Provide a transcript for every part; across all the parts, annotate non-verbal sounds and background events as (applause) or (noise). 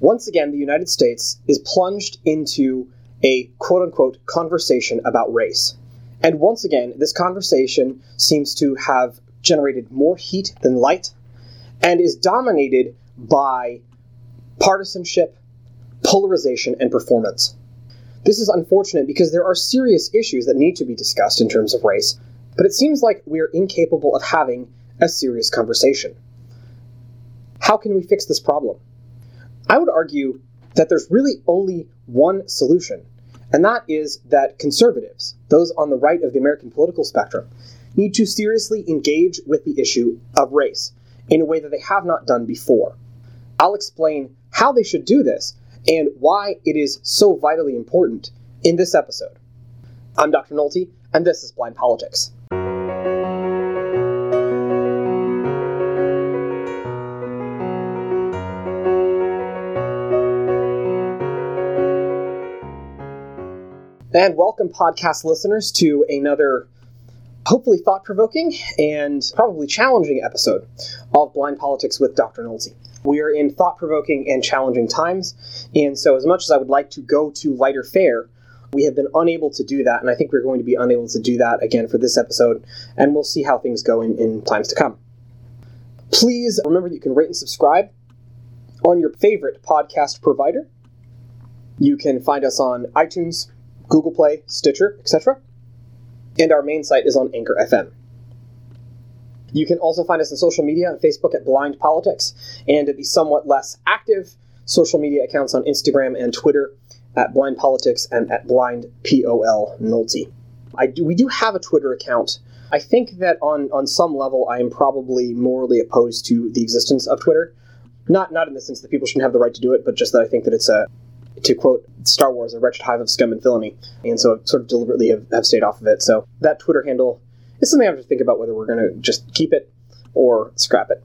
once again, the United States is plunged into a quote unquote conversation about race. And once again, this conversation seems to have generated more heat than light and is dominated by partisanship, polarization, and performance. This is unfortunate because there are serious issues that need to be discussed in terms of race, but it seems like we're incapable of having a serious conversation. How can we fix this problem? I would argue that there's really only one solution, and that is that conservatives, those on the right of the American political spectrum, need to seriously engage with the issue of race in a way that they have not done before. I'll explain how they should do this and why it is so vitally important in this episode. I'm Dr. Nolte, and this is Blind Politics. And welcome, podcast listeners, to another hopefully thought provoking and probably challenging episode of Blind Politics with Dr. Nolte. We are in thought provoking and challenging times, and so as much as I would like to go to lighter fare, we have been unable to do that, and I think we're going to be unable to do that again for this episode, and we'll see how things go in, in times to come. Please remember that you can rate and subscribe on your favorite podcast provider. You can find us on iTunes, Google Play, Stitcher, etc. And our main site is on Anchor FM. You can also find us on social media on Facebook at Blind Politics and at the somewhat less active social media accounts on Instagram and Twitter at Blind Politics and at Blind POL Nolte. I do, we do have a Twitter account. I think that on, on some level I am probably morally opposed to the existence of Twitter. Not not in the sense that people shouldn't have the right to do it, but just that I think that it's a to quote Star Wars, a wretched hive of scum and villainy, and so I sort of deliberately have, have stayed off of it. So that Twitter handle is something I have to think about whether we're going to just keep it or scrap it.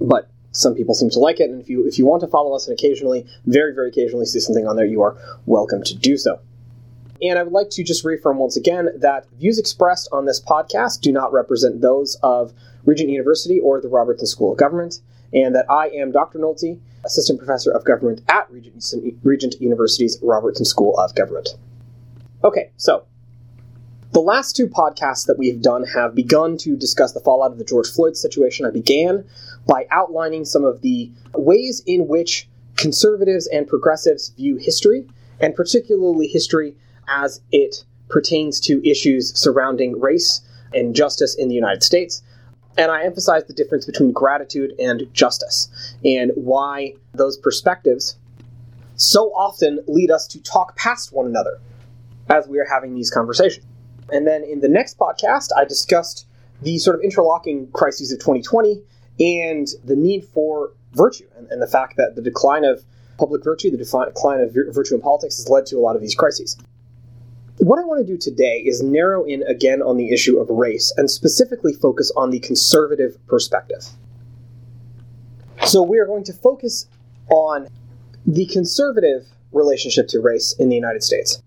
But some people seem to like it, and if you if you want to follow us and occasionally, very very occasionally, see something on there, you are welcome to do so. And I would like to just reaffirm once again that views expressed on this podcast do not represent those of Regent University or the Robertson School of Government, and that I am Dr. Nolte, Assistant Professor of Government at Regent, Regent University's Robertson School of Government. Okay, so the last two podcasts that we've done have begun to discuss the fallout of the George Floyd situation. I began by outlining some of the ways in which conservatives and progressives view history, and particularly history as it pertains to issues surrounding race and justice in the United States. And I emphasize the difference between gratitude and justice, and why those perspectives so often lead us to talk past one another as we are having these conversations. And then in the next podcast, I discussed the sort of interlocking crises of 2020 and the need for virtue and, and the fact that the decline of public virtue, the decline of virtue in politics has led to a lot of these crises. What I want to do today is narrow in again on the issue of race and specifically focus on the conservative perspective. So we are going to focus on the conservative relationship to race in the United States.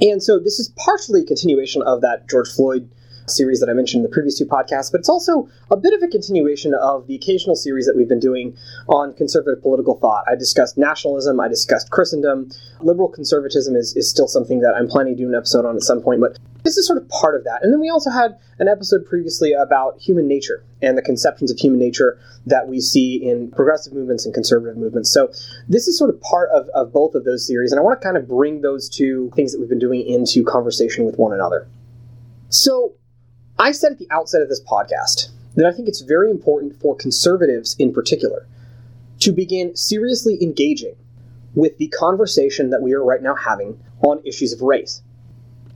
And so this is partially a continuation of that George Floyd series that I mentioned in the previous two podcasts, but it's also a bit of a continuation of the occasional series that we've been doing on conservative political thought. I discussed nationalism, I discussed Christendom. Liberal conservatism is, is still something that I'm planning to do an episode on at some point, but this is sort of part of that. And then we also had an episode previously about human nature and the conceptions of human nature that we see in progressive movements and conservative movements. So this is sort of part of, of both of those series, and I want to kind of bring those two things that we've been doing into conversation with one another. So I said at the outset of this podcast that I think it's very important for conservatives in particular to begin seriously engaging with the conversation that we are right now having on issues of race.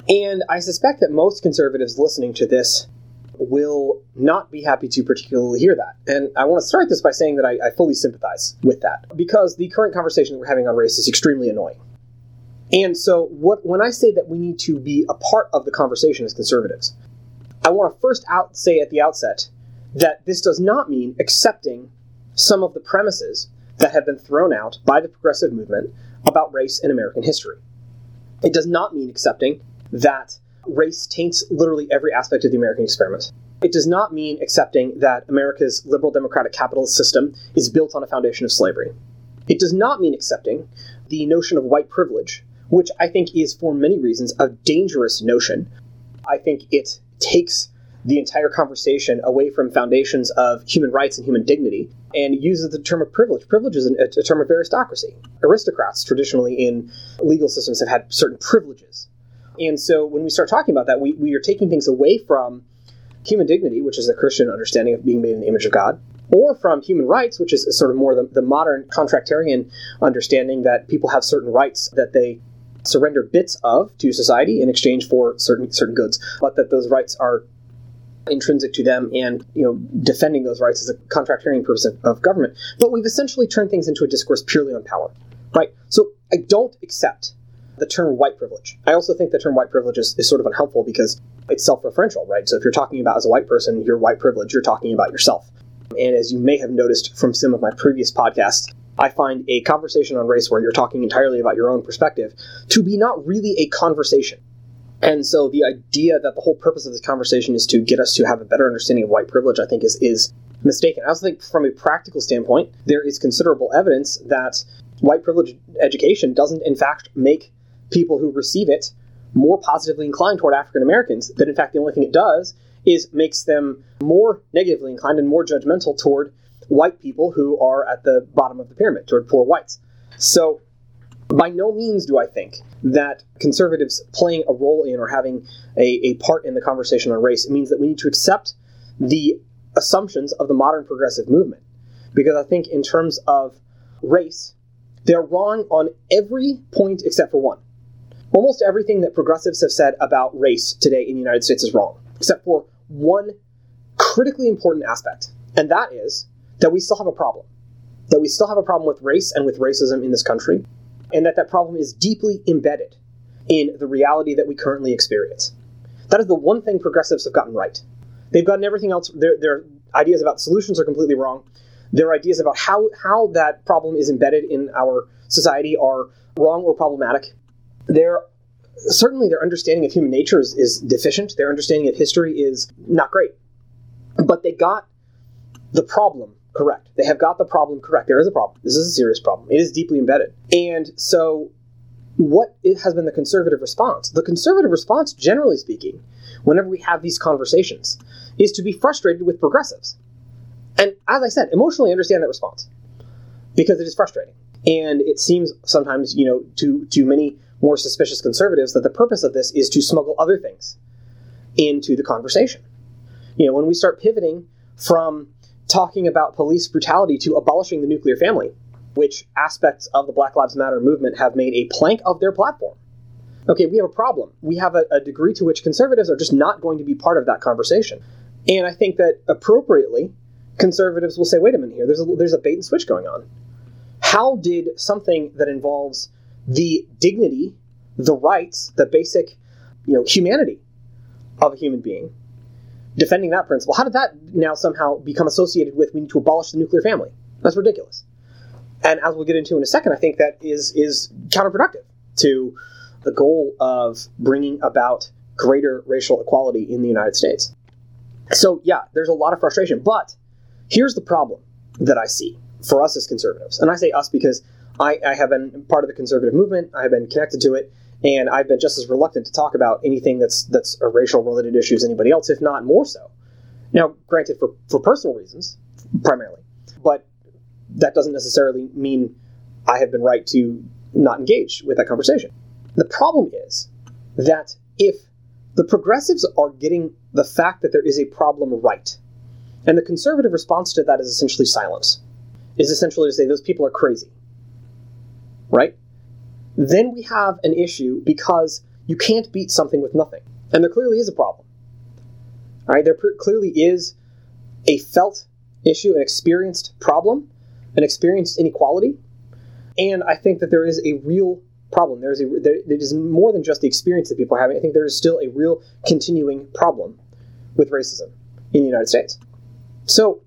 And I suspect that most conservatives listening to this will not be happy to particularly hear that. And I want to start this by saying that I, I fully sympathize with that because the current conversation that we're having on race is extremely annoying. And so, what when I say that we need to be a part of the conversation as conservatives, I want to first out say at the outset that this does not mean accepting some of the premises that have been thrown out by the progressive movement about race in American history. It does not mean accepting that race taints literally every aspect of the American experiment. It does not mean accepting that America's liberal democratic capitalist system is built on a foundation of slavery. It does not mean accepting the notion of white privilege, which I think is, for many reasons, a dangerous notion. I think it takes the entire conversation away from foundations of human rights and human dignity and uses the term of privilege. Privilege is a, a term of aristocracy. Aristocrats, traditionally in legal systems, have had certain privileges. And so when we start talking about that, we, we are taking things away from human dignity, which is a Christian understanding of being made in the image of God, or from human rights, which is sort of more the, the modern contractarian understanding that people have certain rights that they surrender bits of to society in exchange for certain certain goods, but that those rights are intrinsic to them and you know defending those rights is a contractarian purpose of, of government. But we've essentially turned things into a discourse purely on power right? So i don't accept the term white privilege. I also think the term white privilege is, is sort of unhelpful because it's self-referential right? So if you're talking about as a white person your white privilege you're talking about yourself. And as you may have noticed from some of my previous podcasts I find a conversation on race where you're talking entirely about your own perspective to be not really a conversation. And so the idea that the whole purpose of this conversation is to get us to have a better understanding of white privilege, I think, is, is mistaken. I also think from a practical standpoint, there is considerable evidence that white privilege education doesn't, in fact, make people who receive it more positively inclined toward African Americans. That, in fact, the only thing it does is makes them more negatively inclined and more judgmental toward white people who are at the bottom of the pyramid, toward poor whites. So by no means do I think that conservatives playing a role in or having a, a part in the conversation on race means that we need to accept the assumptions of the modern progressive movement. Because I think, in terms of race, they're wrong on every point except for one. Almost everything that progressives have said about race today in the United States is wrong, except for one critically important aspect, and that is that we still have a problem. That we still have a problem with race and with racism in this country, and that that problem is deeply embedded in the reality that we currently experience. That is the one thing progressives have gotten right. They've gotten everything else. Their, their ideas about solutions are completely wrong. Their ideas about how, how that problem is embedded in our society are wrong or problematic. Their certainly their understanding of human nature is, is deficient. Their understanding of history is not great. But they got the problem correct. They have got the problem correct. There is a problem. This is a serious problem. It is deeply embedded. And so, what has been the conservative response? The conservative response, generally speaking, whenever we have these conversations, is to be frustrated with progressives. And as I said, emotionally understand that response because it is frustrating. And it seems sometimes, you know, to, to many more suspicious conservatives that the purpose of this is to smuggle other things into the conversation. You know, when we start pivoting from talking about police brutality to abolishing the nuclear family, which aspects of the Black Lives Matter movement have made a plank of their platform. Okay, we have a problem. We have a, a degree to which conservatives are just not going to be part of that conversation. And I think that appropriately, conservatives will say, wait a minute here, there's a, there's a bait and switch going on. How did something that involves the dignity, the rights, the basic you know, humanity of a human being defending that principle. How did that now somehow become associated with we need to abolish the nuclear family? That's ridiculous. And as we'll get into in a second, I think that is is counterproductive to the goal of bringing about greater racial equality in the United States. So yeah, there's a lot of frustration, but here's the problem that I see for us as conservatives, and I say us because I, I have been part of the conservative movement. I have been connected to it, and I've been just as reluctant to talk about anything that's that's a racial related issue as anybody else, if not more so. Now, granted, for for personal reasons primarily, but that doesn't necessarily mean I have been right to not engage with that conversation. The problem is that if the progressives are getting the fact that there is a problem right, and the conservative response to that is essentially silence, is essentially to say those people are crazy, right? Then we have an issue because you can't beat something with nothing. And there clearly is a problem. All right, there clearly is a felt issue, an experienced problem, an experienced inequality. And I think that there is a real problem. There is a there, it is more than just the experience that people are having. I think there is still a real continuing problem with racism in the United States. So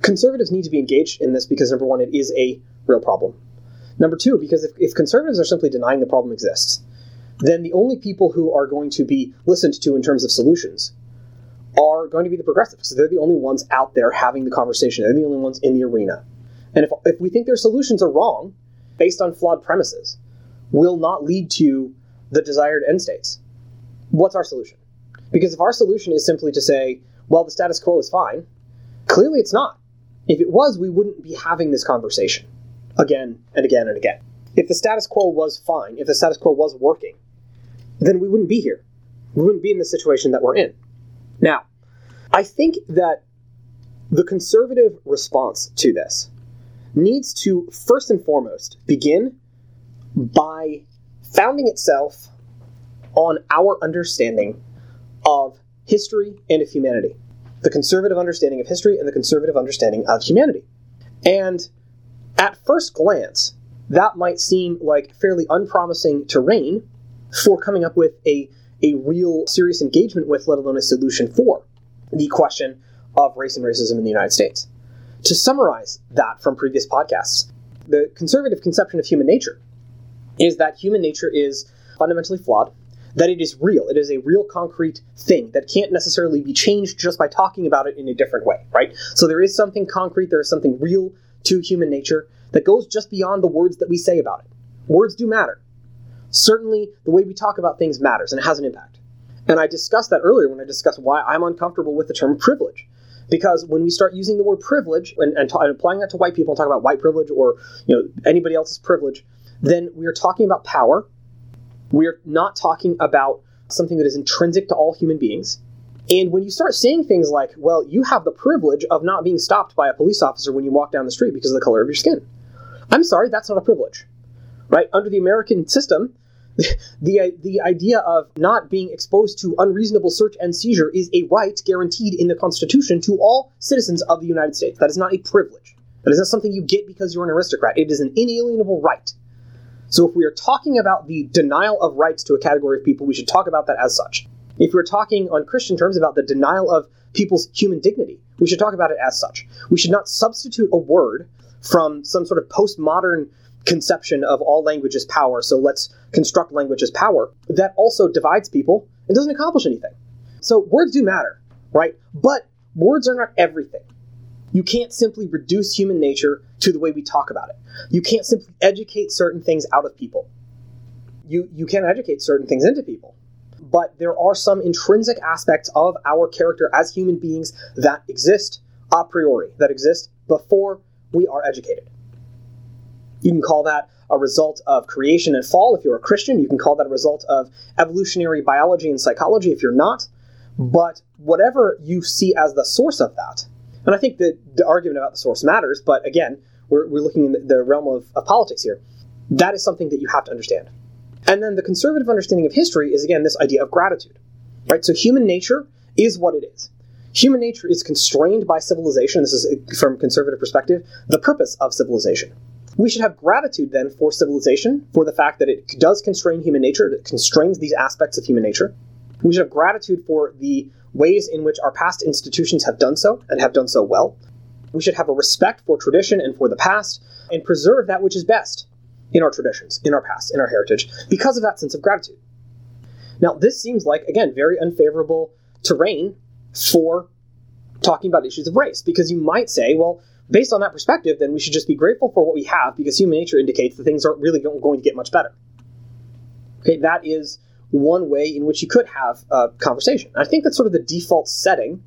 conservatives need to be engaged in this because number one, it is a real problem. Number two, because if, if conservatives are simply denying the problem exists, then the only people who are going to be listened to in terms of solutions are going to be the progressives because they're the only ones out there having the conversation. They're the only ones in the arena. And if, if we think their solutions are wrong, based on flawed premises, will not lead to the desired end states. What's our solution? Because if our solution is simply to say, well, the status quo is fine, clearly it's not. If it was, we wouldn't be having this conversation again and again and again. If the status quo was fine, if the status quo was working, then we wouldn't be here. We wouldn't be in the situation that we're in. Now, I think that the conservative response to this needs to first and foremost begin by founding itself on our understanding of history and of humanity. The conservative understanding of history and the conservative understanding of humanity. And at first glance, that might seem like fairly unpromising terrain for coming up with a, a real serious engagement with, let alone a solution for, the question of race and racism in the United States. To summarize that from previous podcasts, the conservative conception of human nature is that human nature is fundamentally flawed, that it is real. It is a real concrete thing that can't necessarily be changed just by talking about it in a different way, right? So there is something concrete, there is something real to human nature that goes just beyond the words that we say about it. Words do matter. Certainly, the way we talk about things matters and it has an impact. And I discussed that earlier when I discussed why I'm uncomfortable with the term privilege. Because when we start using the word privilege and, and, and applying that to white people, and talk about white privilege or you know anybody else's privilege, then we are talking about power. We are not talking about something that is intrinsic to all human beings. And when you start saying things like, well, you have the privilege of not being stopped by a police officer when you walk down the street because of the color of your skin. I'm sorry, that's not a privilege. Right? Under the American system, (laughs) the, uh, the idea of not being exposed to unreasonable search and seizure is a right guaranteed in the Constitution to all citizens of the United States. That is not a privilege. That is not something you get because you're an aristocrat. It is an inalienable right. So if we are talking about the denial of rights to a category of people, we should talk about that as such. If we're talking on Christian terms about the denial of people's human dignity, we should talk about it as such. We should not substitute a word from some sort of postmodern conception of all language as power, so let's construct language as power, that also divides people and doesn't accomplish anything. So words do matter, right? But words are not everything. You can't simply reduce human nature to the way we talk about it. You can't simply educate certain things out of people. You, you can't educate certain things into people. But there are some intrinsic aspects of our character as human beings that exist a priori, that exist before we are educated. You can call that a result of creation and fall if you're a Christian. You can call that a result of evolutionary biology and psychology if you're not. But whatever you see as the source of that, and I think that the argument about the source matters, but again, we're, we're looking in the realm of, of politics here. That is something that you have to understand. And then the conservative understanding of history is again this idea of gratitude. Right? So human nature is what it is. Human nature is constrained by civilization. This is uh, from conservative perspective, the purpose of civilization. We should have gratitude then for civilization, for the fact that it does constrain human nature, it constrains these aspects of human nature. We should have gratitude for the ways in which our past institutions have done so and have done so well. We should have a respect for tradition and for the past and preserve that which is best in our traditions, in our past, in our heritage, because of that sense of gratitude. Now, this seems like, again, very unfavorable terrain for talking about issues of race, because you might say, well, based on that perspective, then we should just be grateful for what we have because human nature indicates that things aren't really going to get much better. Okay, that is one way in which you could have a conversation. I think that's sort of the default setting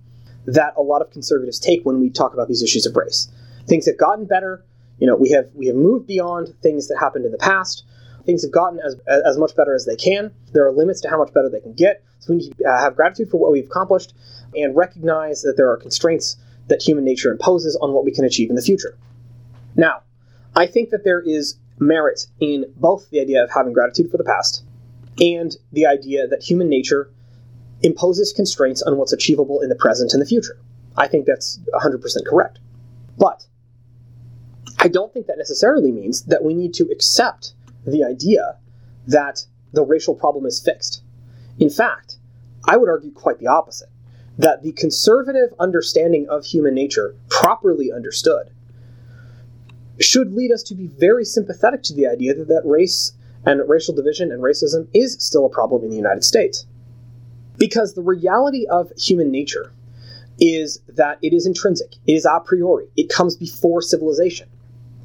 that a lot of conservatives take when we talk about these issues of race. Things have gotten better. You know, we have we have moved beyond things that happened in the past. Things have gotten as as much better as they can. There are limits to how much better they can get. So we need to uh, have gratitude for what we've accomplished and recognize that there are constraints that human nature imposes on what we can achieve in the future. Now, I think that there is merit in both the idea of having gratitude for the past and the idea that human nature imposes constraints on what's achievable in the present and the future. I think that's 100% correct. But I don't think that necessarily means that we need to accept the idea that the racial problem is fixed. In fact, I would argue quite the opposite that the conservative understanding of human nature, properly understood, should lead us to be very sympathetic to the idea that, that race and racial division and racism is still a problem in the United States. Because the reality of human nature is that it is intrinsic, it is a priori, it comes before civilization.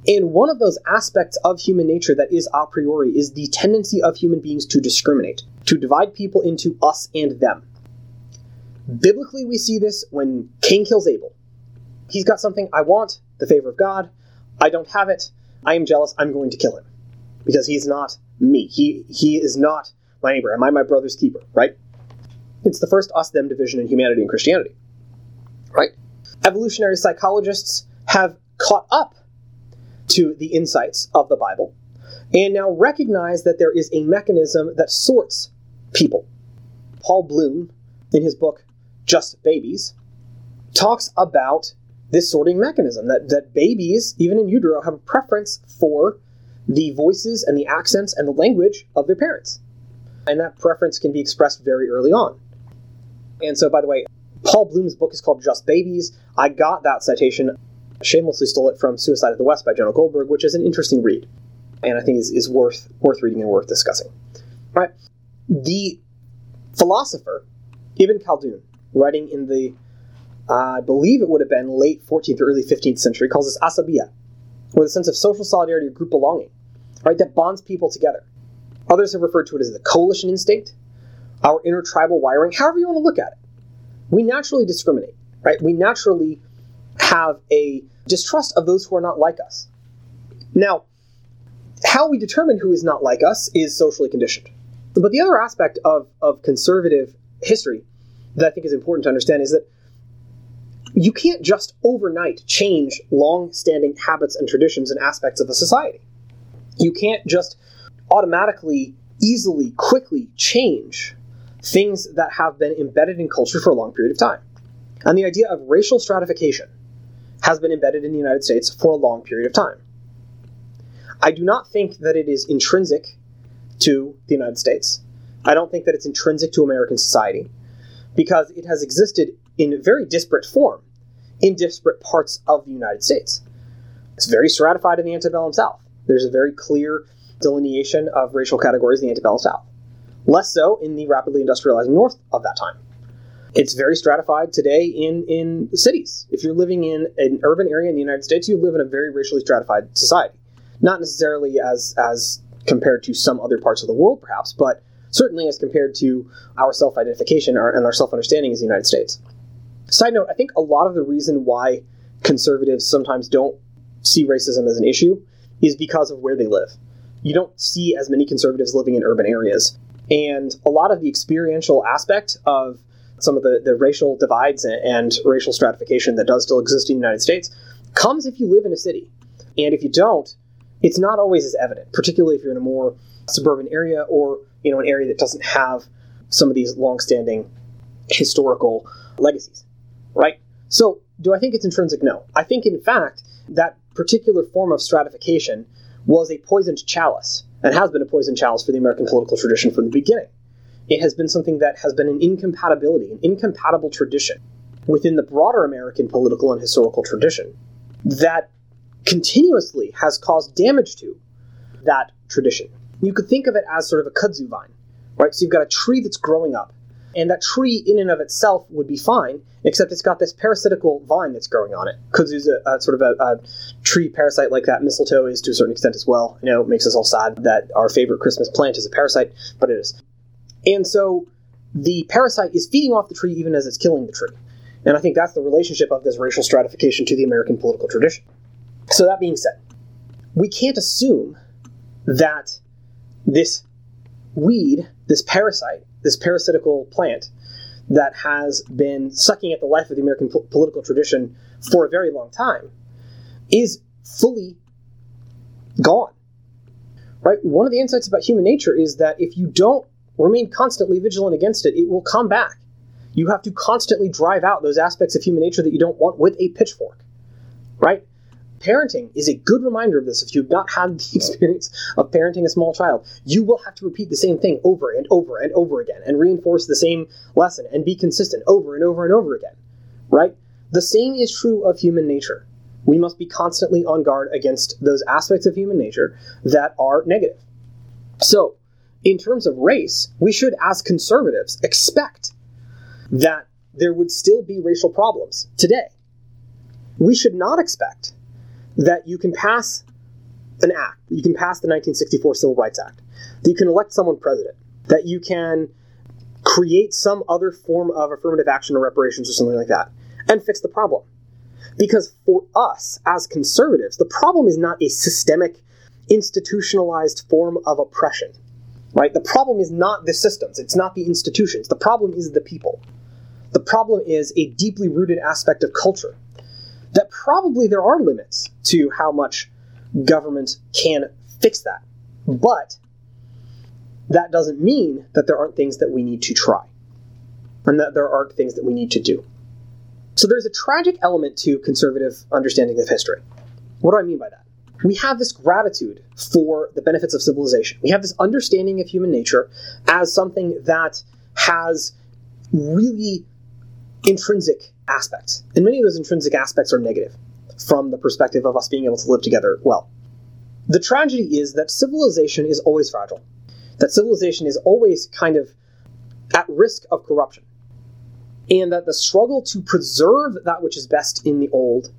And one of those aspects of human nature that is a priori is the tendency of human beings to discriminate, to divide people into us and them. Biblically, we see this when Cain kills Abel. He's got something I want, the favor of God. I don't have it. I am jealous. I'm going to kill him because he's not me. He he is not my neighbor. Am I my brother's keeper? Right? It's the first us them division in humanity and Christianity. Right? Evolutionary psychologists have caught up to the insights of the Bible and now recognize that there is a mechanism that sorts people. Paul Bloom, in his book Just Babies, talks about this sorting mechanism that, that babies, even in utero, have a preference for the voices and the accents and the language of their parents. And that preference can be expressed very early on. And so, by the way, Paul Bloom's book is called Just Babies. I got that citation, shamelessly stole it from Suicide of the West by Jonah Goldberg, which is an interesting read. And I think is, is worth worth reading and worth discussing. Right? The philosopher Ibn Khaldun, writing in the, uh, I believe it would have been late 14th or early 15th century, calls this asabiya, with a sense of social solidarity or group belonging, right, that bonds people together. Others have referred to it as the coalition instinct, our intertribal wiring, however you want to look at it. We naturally discriminate, right? We naturally have a distrust of those who are not like us. Now, how we determine who is not like us is socially conditioned. But the other aspect of, of conservative history that I think is important to understand is that you can't just overnight change long standing habits and traditions and aspects of a society. You can't just automatically, easily, quickly change things that have been embedded in culture for a long period of time. And the idea of racial stratification has been embedded in the United States for a long period of time. I do not think that it is intrinsic to the United States. I don't think that it's intrinsic to American society because it has existed in very disparate form in disparate parts of the United States. It's very stratified in the antebellum South. There's a very clear delineation of racial categories in the antebellum South. Less so in the rapidly industrializing North of that time. It's very stratified today in, in cities. If you're living in an urban area in the United States, you live in a very racially stratified society. Not necessarily as, as compared to some other parts of the world, perhaps, but certainly as compared to our self identification and our self understanding as the United States. Side note, I think a lot of the reason why conservatives sometimes don't see racism as an issue is because of where they live. You don't see as many conservatives living in urban areas. And a lot of the experiential aspect of some of the, the racial divides and, and racial stratification that does still exist in the United States comes if you live in a city. And if you don't, it's not always as evident, particularly if you're in a more suburban area or you know an area that doesn't have some of these long-standing historical legacies, right? So, do I think it's intrinsic? No. I think, in fact, that particular form of stratification was a poisoned chalice and has been a poisoned chalice for the American political tradition from the beginning. It has been something that has been an incompatibility, an incompatible tradition within the broader American political and historical tradition that continuously has caused damage to that tradition. You could think of it as sort of a kudzu vine, right? So you've got a tree that's growing up, and that tree in and of itself would be fine, except it's got this parasitical vine that's growing on it. Kudzu is a, a sort of a, a, tree parasite like that. Mistletoe is to a certain extent as well. You know, it makes us all sad that our favorite Christmas plant is a parasite, but it is. And so the parasite is feeding off the tree even as it's killing the tree. And I think that's the relationship of this racial stratification to the American political tradition. So that being said, we can't assume that this weed, this parasite, this parasitical plant that has been sucking at the life of the American po- political tradition for a very long time is fully gone. Right? One of the insights about human nature is that if you don't remain constantly vigilant against it, it will come back. You have to constantly drive out those aspects of human nature that you don't want with a pitchfork. Right? parenting is a good reminder of this. If you've not had the (laughs) experience of parenting a small child, you will have to repeat the same thing over and over and over again and reinforce the same lesson and be consistent over and over and over again. Right? The same is true of human nature. We must be constantly on guard against those aspects of human nature that are negative. So, in terms of race, we should, as conservatives, expect that there would still be racial problems today. We should not expect that you can pass an act. You can pass the 1964 Civil Rights Act. That you can elect someone president. That you can create some other form of affirmative action or reparations or something like that and fix the problem. Because for us as conservatives, the problem is not a systemic, institutionalized form of oppression. Right? The problem is not the systems, it's not the institutions. The problem is the people. The problem is a deeply rooted aspect of culture. That probably there are limits to how much government can fix that. But that doesn't mean that there aren't things that we need to try and that there aren't things that we need to do. So there's a tragic element to conservative understanding of history. What do I mean by that? We have this gratitude for the benefits of civilization. We have this understanding of human nature as something that has really intrinsic aspects. And many of those intrinsic aspects are negative from the perspective of us being able to live together well. The tragedy is that civilization is always fragile, that civilization is always kind of at risk of corruption, and that the struggle to preserve that which is best in the old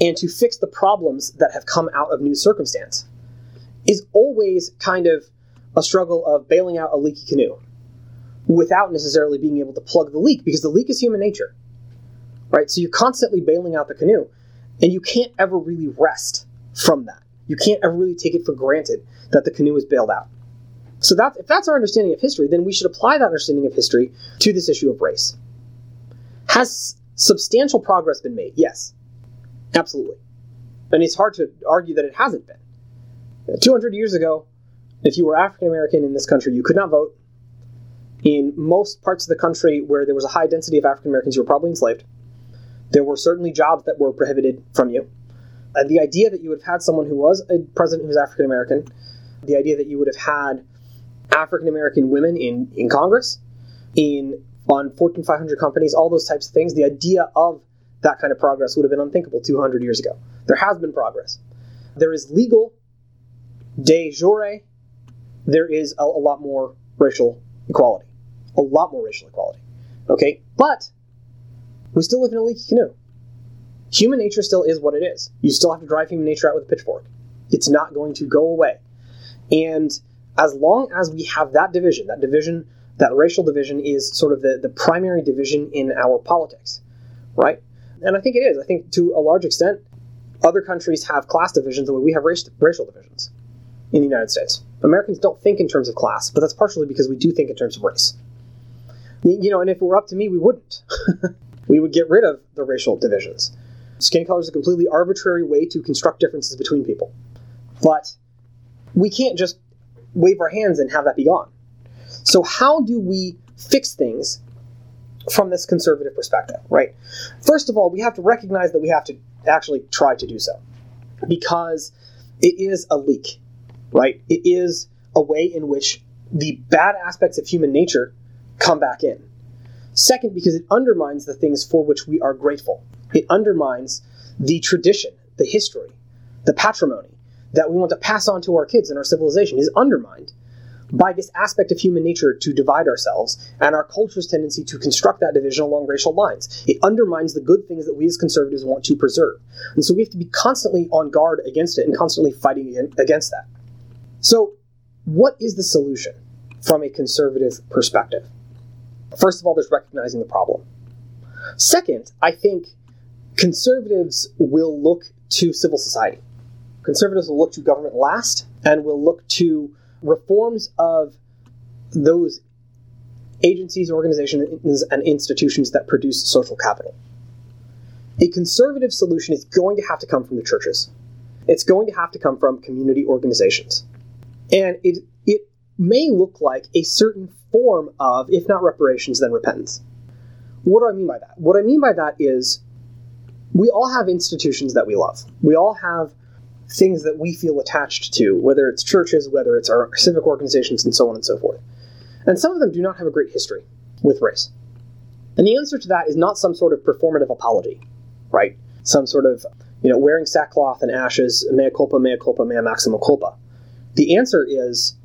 and to fix the problems that have come out of new circumstance is always kind of a struggle of bailing out a leaky canoe without necessarily being able to plug the leak because the leak is human nature right? So you're constantly bailing out the canoe and you can't ever really rest from that. You can't ever really take it for granted that the canoe is bailed out. So that if that's our understanding of history then we should apply that understanding of history to this issue of race. Has substantial progress been made? Yes absolutely and it's hard to argue that it hasn't been 200 years ago if you were african american in this country you could not vote in most parts of the country where there was a high density of African Americans, you were probably enslaved. There were certainly jobs that were prohibited from you. And the idea that you would have had someone who was a president who was African American, the idea that you would have had African American women in, in Congress, in on Fortune 500 companies, all those types of things, the idea of that kind of progress would have been unthinkable 200 years ago. There has been progress. There is legal de jure, there is a, a lot more racial equality a lot more racial equality. Okay? But we still live in a leaky canoe. Human nature still is what it is. You still have to drive human nature out with a pitchfork. It's not going to go away. And as long as we have that division, that division, that racial division is sort of the, the primary division in our politics, right? And I think it is. I think to a large extent, other countries have class divisions the way we have race, racial divisions in the United States. Americans don't think in terms of class, but that's partially because we do think in terms of race. You know, and if it were up to me, we wouldn't. (laughs) we would get rid of the racial divisions. Skin color is a completely arbitrary way to construct differences between people. But we can't just wave our hands and have that be gone. So, how do we fix things from this conservative perspective, right? First of all, we have to recognize that we have to actually try to do so because it is a leak, right? It is a way in which the bad aspects of human nature come back in. Second, because it undermines the things for which we are grateful. It undermines the tradition, the history, the patrimony that we want to pass on to our kids and our civilization is undermined by this aspect of human nature to divide ourselves and our culture's tendency to construct that division along racial lines. It undermines the good things that we as conservatives want to preserve. And so we have to be constantly on guard against it and constantly fighting against that. So, what is the solution from a conservative perspective? First of all, there's recognizing the problem. Second, I think conservatives will look to civil society. Conservatives will look to government last and will look to reforms of those agencies, organizations, and institutions that produce social capital. A conservative solution is going to have to come from the churches. It's going to have to come from community organizations. And it, it may look like a certain form of, if not reparations, then repentance. What do I mean by that? What I mean by that is we all have institutions that we love. We all have things that we feel attached to, whether it's churches, whether it's our civic organizations, and so on and so forth. And some of them do not have a great history with race. And the answer to that is not some sort of performative apology, right? Some sort of, you know, wearing sackcloth and ashes, mea culpa, mea culpa, mea maxima culpa. The answer is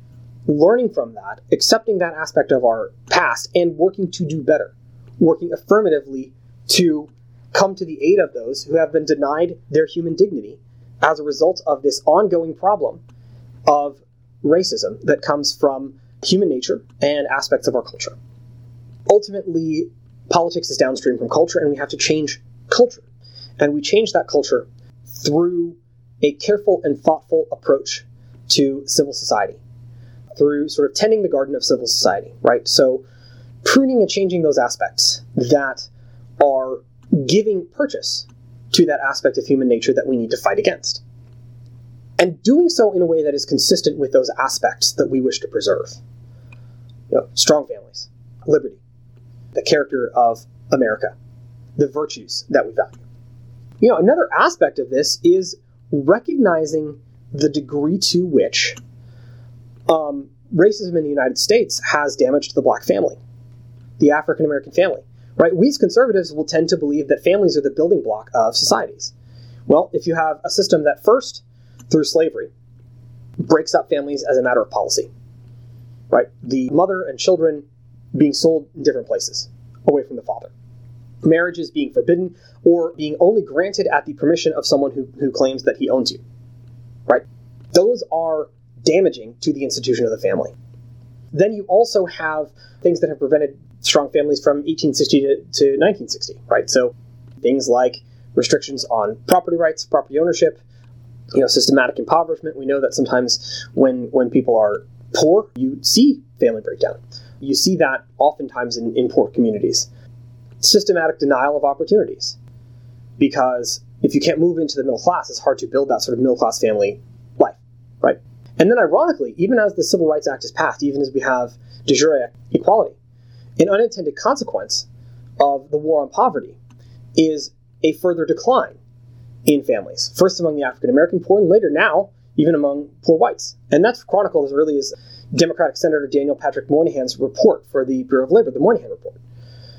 learning from that, accepting that aspect of our past, and working to do better, working affirmatively to come to the aid of those who have been denied their human dignity as a result of this ongoing problem of racism that comes from human nature and aspects of our culture. Ultimately, politics is downstream from culture, and we have to change culture. And we change that culture through a careful and thoughtful approach to civil society, through sort of tending the garden of civil society, right? So, pruning and changing those aspects that are giving purchase to that aspect of human nature that we need to fight against. And doing so in a way that is consistent with those aspects that we wish to preserve. You know, strong families, liberty, the character of America, the virtues that we value. You know, another aspect of this is recognizing the degree to which um, racism in the United States has damaged the black family, the African American family. Right? We as conservatives will tend to believe that families are the building block of societies. Well, if you have a system that first, through slavery, breaks up families as a matter of policy, right? The mother and children being sold in different places, away from the father. Marriages being forbidden or being only granted at the permission of someone who, who claims that he owns you, right? Those are damaging to the institution of the family. Then you also have things that have prevented strong families from 1860 to, to 1960, right? So things like restrictions on property rights, property ownership, you know, systematic impoverishment. We know that sometimes when when people are poor, you see family breakdown. You see that oftentimes in, in poor communities. Systematic denial of opportunities. Because if you can't move into the middle class, it's hard to build that sort of middle class family life, right? And then, ironically, even as the Civil Rights Act is passed, even as we have de jure equality, an unintended consequence of the war on poverty is a further decline in families, first among the African American poor, and later now even among poor whites. And that's chronicled as early as Democratic Senator Daniel Patrick Moynihan's report for the Bureau of Labor, the Moynihan Report,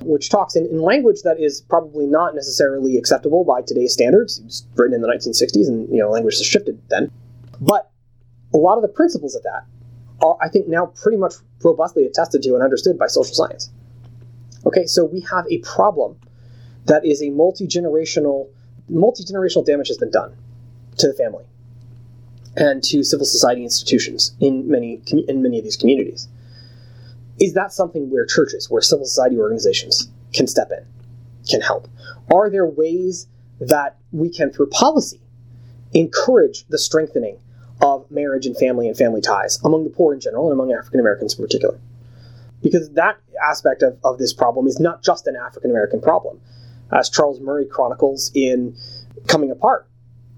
which talks in, in language that is probably not necessarily acceptable by today's standards. It was written in the 1960s, and you know language has shifted then. But a lot of the principles of that are, I think, now pretty much robustly attested to and understood by social science. Okay, so we have a problem that is a multi-generational multi-generational damage has been done to the family and to civil society institutions in many in many of these communities. Is that something where churches, where civil society organizations can step in, can help? Are there ways that we can, through policy, encourage the strengthening of marriage and family and family ties among the poor in general and among African Americans in particular? Because that aspect of, of this problem is not just an African American problem. As Charles Murray chronicles in Coming Apart,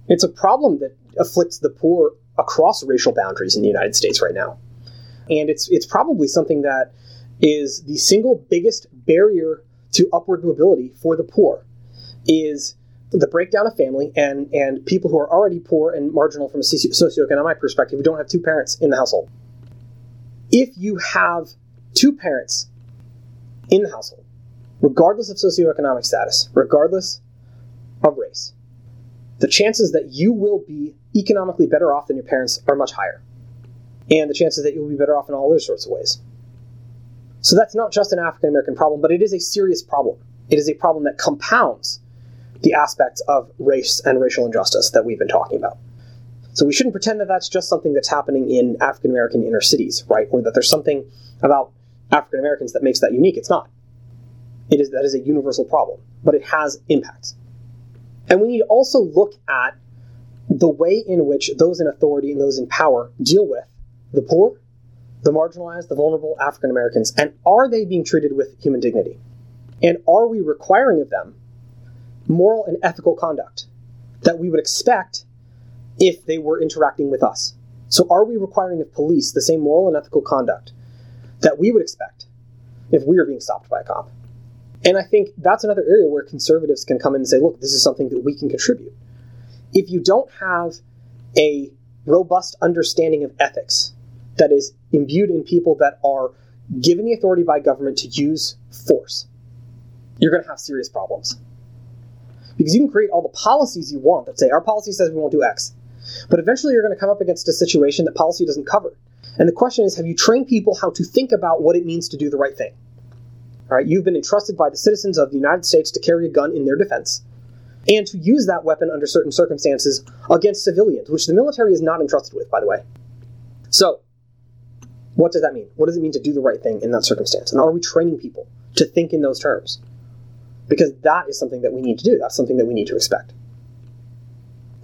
it's a problem that afflicts the poor across racial boundaries in the United States right now. And it's it's probably something that is the single biggest barrier to upward mobility for the poor is the breakdown of family and and people who are already poor and marginal from a socioeconomic perspective who don't have two parents in the household. If you have two parents in the household, regardless of socioeconomic status, regardless of race, the chances that you will be economically better off than your parents are much higher. And the chances that you'll be better off in all other sorts of ways. So that's not just an African American problem, but it is a serious problem. It is a problem that compounds the aspects of race and racial injustice that we've been talking about. So we shouldn't pretend that that's just something that's happening in African American inner cities, right? Or that there's something about African Americans that makes that unique. It's not. It is that is a universal problem, but it has impacts. And we need to also look at the way in which those in authority and those in power deal with the poor, the marginalized, the vulnerable African Americans, and are they being treated with human dignity? And are we requiring of them moral and ethical conduct that we would expect if they were interacting with us? So, are we requiring of police the same moral and ethical conduct that we would expect if we were being stopped by a cop? And I think that's another area where conservatives can come in and say, look, this is something that we can contribute. If you don't have a robust understanding of ethics that is imbued in people that are given the authority by government to use force, you're going to have serious problems. Because you can create all the policies you want that say, our policy says we won't do X. But eventually you're going to come up against a situation that policy doesn't cover. And the question is, have you trained people how to think about what it means to do the right thing? All right, you've been entrusted by the citizens of the United States to carry a gun in their defense. and to use that weapon under certain circumstances against civilians, which the military is not entrusted with, by the way. So, what does that mean? What does it mean to do the right thing in that circumstance? And are we training people to think in those terms? Because that is something that we need to do. That's something that we need to expect.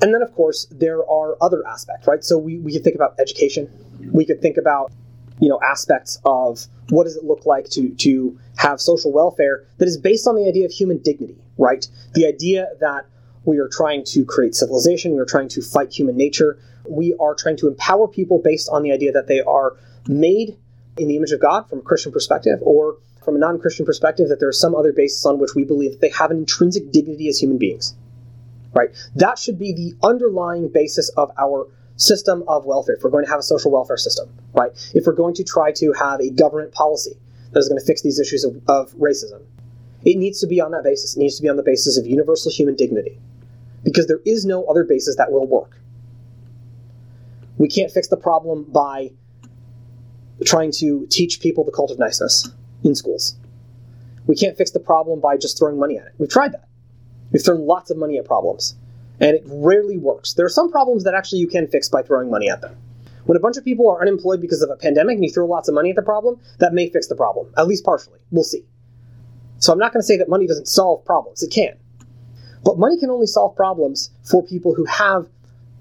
And then, of course, there are other aspects, right? So we, we could think about education. We could think about, you know, aspects of what does it look like to, to have social welfare that is based on the idea of human dignity, right? The idea that we are trying to create civilization, we are trying to fight human nature, we are trying to empower people based on the idea that they are made in the image of God from a Christian perspective, or from a non Christian perspective, that there is some other basis on which we believe that they have an intrinsic dignity as human beings. Right? That should be the underlying basis of our system of welfare. If we're going to have a social welfare system, right? If we're going to try to have a government policy that is going to fix these issues of, of racism, it needs to be on that basis. It needs to be on the basis of universal human dignity. Because there is no other basis that will work. We can't fix the problem by trying to teach people the cult of niceness in schools. We can't fix the problem by just throwing money at it. We've tried that. We've thrown lots of money at problems, and it rarely works. There are some problems that actually you can fix by throwing money at them. When a bunch of people are unemployed because of a pandemic and you throw lots of money at the problem, that may fix the problem, at least partially. We'll see. So I'm not going to say that money doesn't solve problems. It can. But money can only solve problems for people who have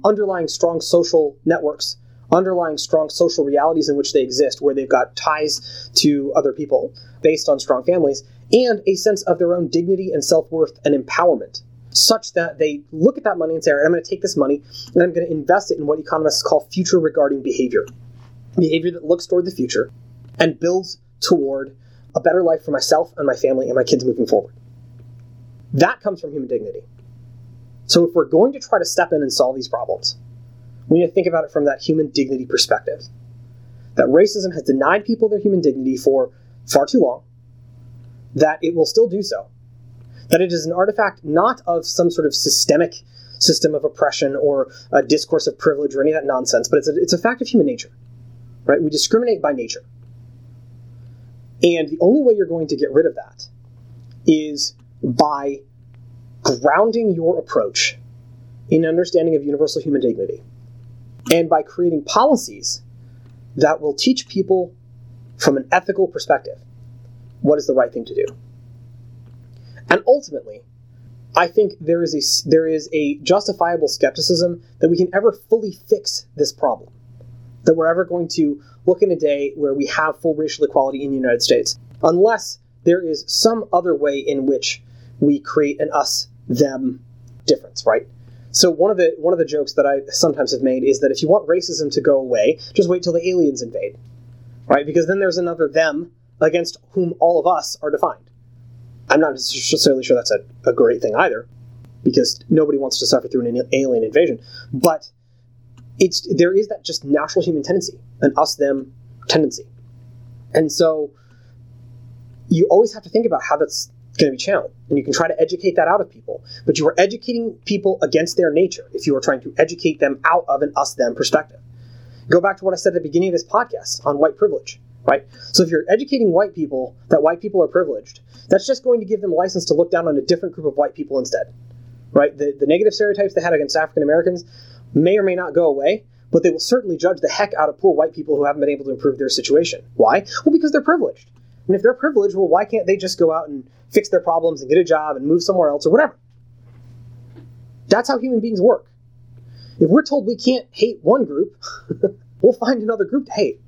underlying strong social networks, underlying strong social realities in which they exist, where they've got ties to other people based on strong families, and a sense of their own dignity and self worth and empowerment, such that they look at that money and say, All right, I'm going to take this money and I'm going to invest it in what economists call future regarding behavior. Behavior that looks toward the future and builds toward a better life for myself and my family and my kids moving forward. That comes from human dignity. So if we're going to try to step in and solve these problems, we need to think about it from that human dignity perspective. That racism has denied people their human dignity for far too long, that it will still do so, that it is an artifact not of some sort of systemic system of oppression or a discourse of privilege or any of that nonsense, but it's a, it's a fact of human nature. Right? We discriminate by nature. And the only way you're going to get rid of that is by grounding your approach in understanding of universal human dignity and by creating policies that will teach people from an ethical perspective what is the right thing to do. And ultimately, I think there is a there is a justifiable skepticism that we can ever fully fix this problem. That we're ever going to look in a day where we have full racial equality in the United States, unless there is some other way in which we create an us them difference, right? So one of the one of the jokes that I sometimes have made is that if you want racism to go away, just wait till the aliens invade, right? Because then there's another them against whom all of us are defined. I'm not necessarily sure that's a, a great thing either, because nobody wants to suffer through an alien invasion. But it's there is that just natural human tendency, an us them tendency, and so you always have to think about how that's going to be channeled. And you can try to educate that out of people. But you are educating people against their nature if you are trying to educate them out of an us them perspective. Go back to what I said at the beginning of this podcast on white privilege, right? So if you're educating white people that white people are privileged, that's just going to give them license to look down on a different group of white people instead, right? The, the negative stereotypes they had against African Americans may or may not go away, but they will certainly judge the heck out of poor white people who haven't been able to improve their situation. Why? Well, because they're privileged. And if they're privileged, well, why can't they just go out and fix their problems and get a job and move somewhere else or whatever? That's how human beings work. If we're told we can't hate one group, (laughs) we'll find another group to hate.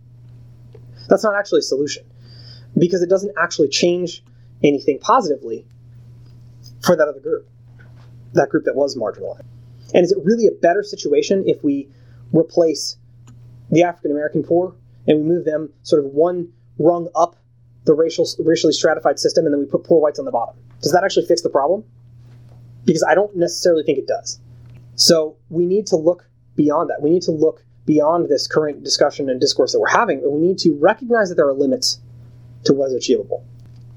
That's not actually a solution because it doesn't actually change anything positively for that other group, that group that was marginalized. And is it really a better situation if we replace the African American poor and we move them sort of one rung up the racial, racially stratified system and then we put poor whites on the bottom. Does that actually fix the problem? Because I don't necessarily think it does. So we need to look beyond that. We need to look beyond this current discussion and discourse that we're having, and we need to recognize that there are limits to what is achievable.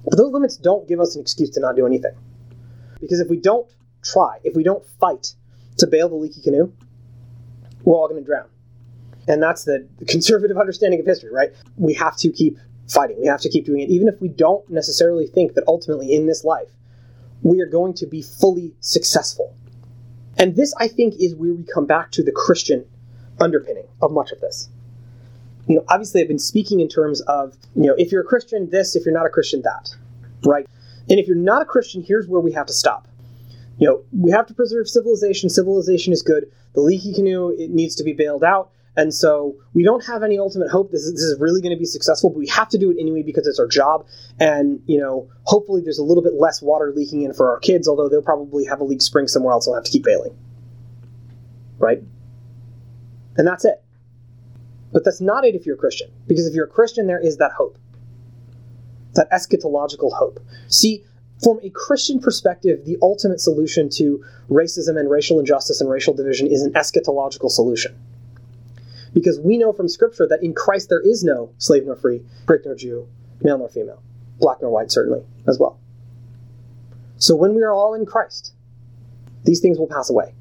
But those limits don't give us an excuse to not do anything. Because if we don't try, if we don't fight to bail the leaky canoe, we're all going to drown. And that's the (laughs) conservative understanding of history, right? We have to keep fighting. We have to keep doing it, even if we don't necessarily think that ultimately in this life we are going to be fully successful. And this, I think, is where we come back to the Christian underpinning of much of this. You know, obviously, I've been speaking in terms of, you know, if you're a Christian, this, if you're not a Christian, that, right? And if you're not a Christian, here's where we have to stop. You know, we have to preserve civilization. Civilization is good. The leaky canoe, it needs to be bailed out. And so we don't have any ultimate hope this is, this is really going to be successful, but we have to do it anyway because it's our job. And, you know, hopefully there's a little bit less water leaking in for our kids, although they'll probably have a leak spring somewhere else and have to keep bailing. Right? And that's it. But that's not it if you're a Christian. Because if you're a Christian, there is that hope. That eschatological hope. See, from a Christian perspective, the ultimate solution to racism and racial injustice and racial division is an eschatological solution because we know from Scripture that in Christ there is no slave nor free, Greek nor Jew, male nor female, black nor white, certainly, as well. So when we are all in Christ, these things will pass away.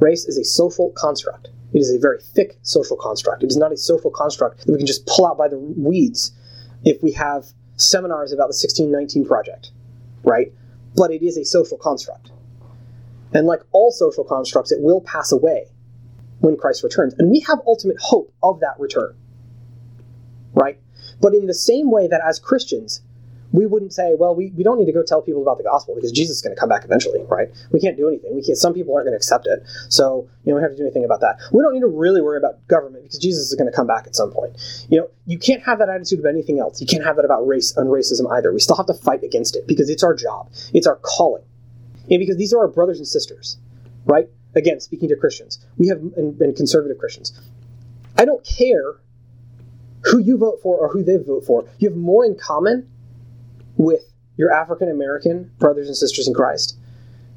Race is a social construct. It is a very thick social construct. It is not a social construct that we can just pull out by the weeds if we have seminars about the 1619 Project, right? But it is a social construct. And like all social constructs, it will pass away when Christ returns. And we have ultimate hope of that return. Right? But in the same way that as Christians, we wouldn't say, well, we, we don't need to go tell people about the gospel because Jesus is going to come back eventually, right? We can't do anything. We can't, some people aren't going to accept it. So, you know, we have to do anything about that. We don't need to really worry about government because Jesus is going to come back at some point. You know, you can't have that attitude about anything else. You can't have that about race and racism either. We still have to fight against it because it's our job. It's our calling. And because these are our brothers and sisters, right? Again, speaking to Christians, we have been conservative Christians. I don't care who you vote for or who they vote for. You have more in common with your African American brothers and sisters in Christ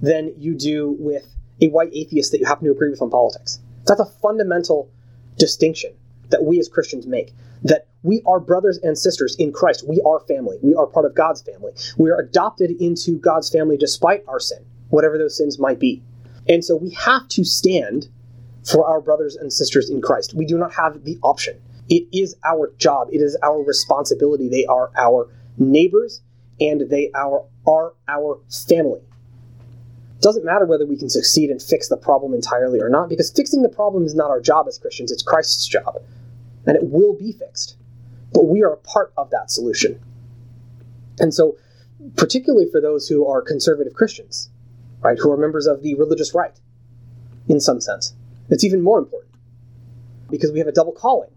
than you do with a white atheist that you happen to agree with on politics. That's a fundamental distinction that we as Christians make. That we are brothers and sisters in Christ. We are family. We are part of God's family. We are adopted into God's family despite our sin, whatever those sins might be. And so we have to stand for our brothers and sisters in Christ. We do not have the option. It is our job, it is our responsibility. They are our neighbors and they are, are our family. It doesn't matter whether we can succeed and fix the problem entirely or not, because fixing the problem is not our job as Christians, it's Christ's job. And it will be fixed. But we are a part of that solution. And so, particularly for those who are conservative Christians, right, who are members of the religious right, in some sense. It's even more important because we have a double calling,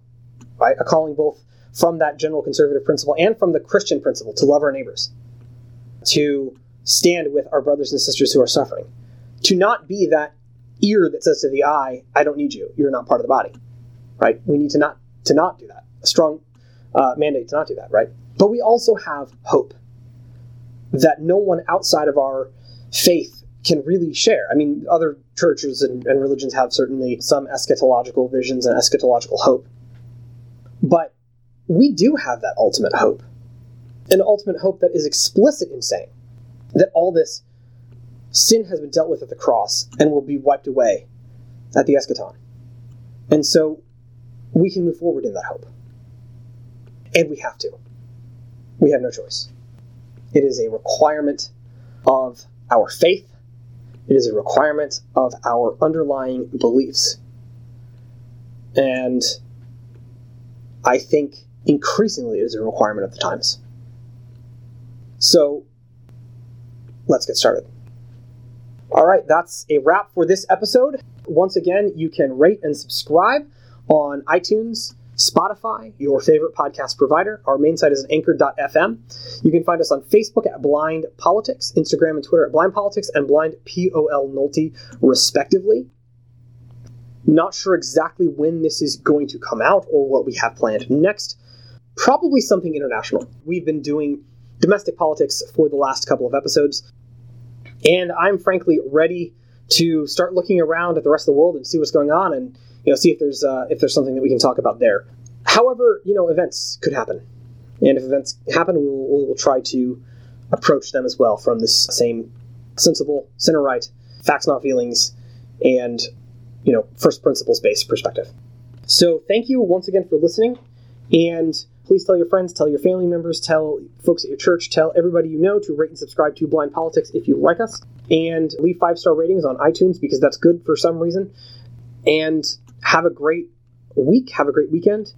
right? A calling both from that general conservative principle and from the Christian principle to love our neighbors, to stand with our brothers and sisters who are suffering, to not be that ear that says to the eye, "I don't need you. You're not part of the body." Right? We need to not to not do that. A strong uh, mandate to not do that. Right? But we also have hope that no one outside of our faith can really share. I mean, other churches and, and religions have certainly some eschatological visions and eschatological hope. But we do have that ultimate hope. An ultimate hope that is explicit in saying that all this sin has been dealt with at the cross and will be wiped away at the eschaton. And so we can move forward in that hope. And we have to. We have no choice. It is a requirement of our faith it is a requirement of our underlying beliefs. And I think increasingly it is a requirement of the times. So let's get started. All right, that's a wrap for this episode. Once again, you can rate and subscribe on iTunes, Spotify, your favorite podcast provider. Our main site is anchor.fm. You can find us on Facebook at Blind Politics, Instagram and Twitter at Blind Politics, and Blind POL Nolte, respectively. Not sure exactly when this is going to come out or what we have planned next. Probably something international. We've been doing domestic politics for the last couple of episodes, and I'm frankly ready to start looking around at the rest of the world and see what's going on and you know, see if there's uh, if there's something that we can talk about there. However, you know, events could happen, and if events happen, we will, we will try to approach them as well from this same sensible, center right, facts not feelings, and you know, first principles based perspective. So, thank you once again for listening, And please tell your friends, tell your family members, tell folks at your church, tell everybody you know to rate and subscribe to Blind Politics if you like us. And leave five star ratings on iTunes because that's good for some reason. And have a great week. Have a great weekend.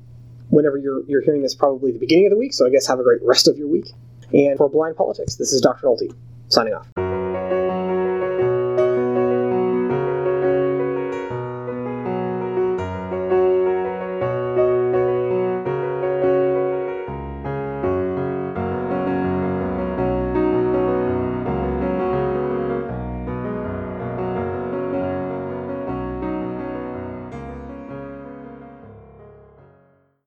Whenever you're, you're hearing this, probably the beginning of the week. So I guess have a great rest of your week. And for Blind Politics, this is Dr. Nolte signing off.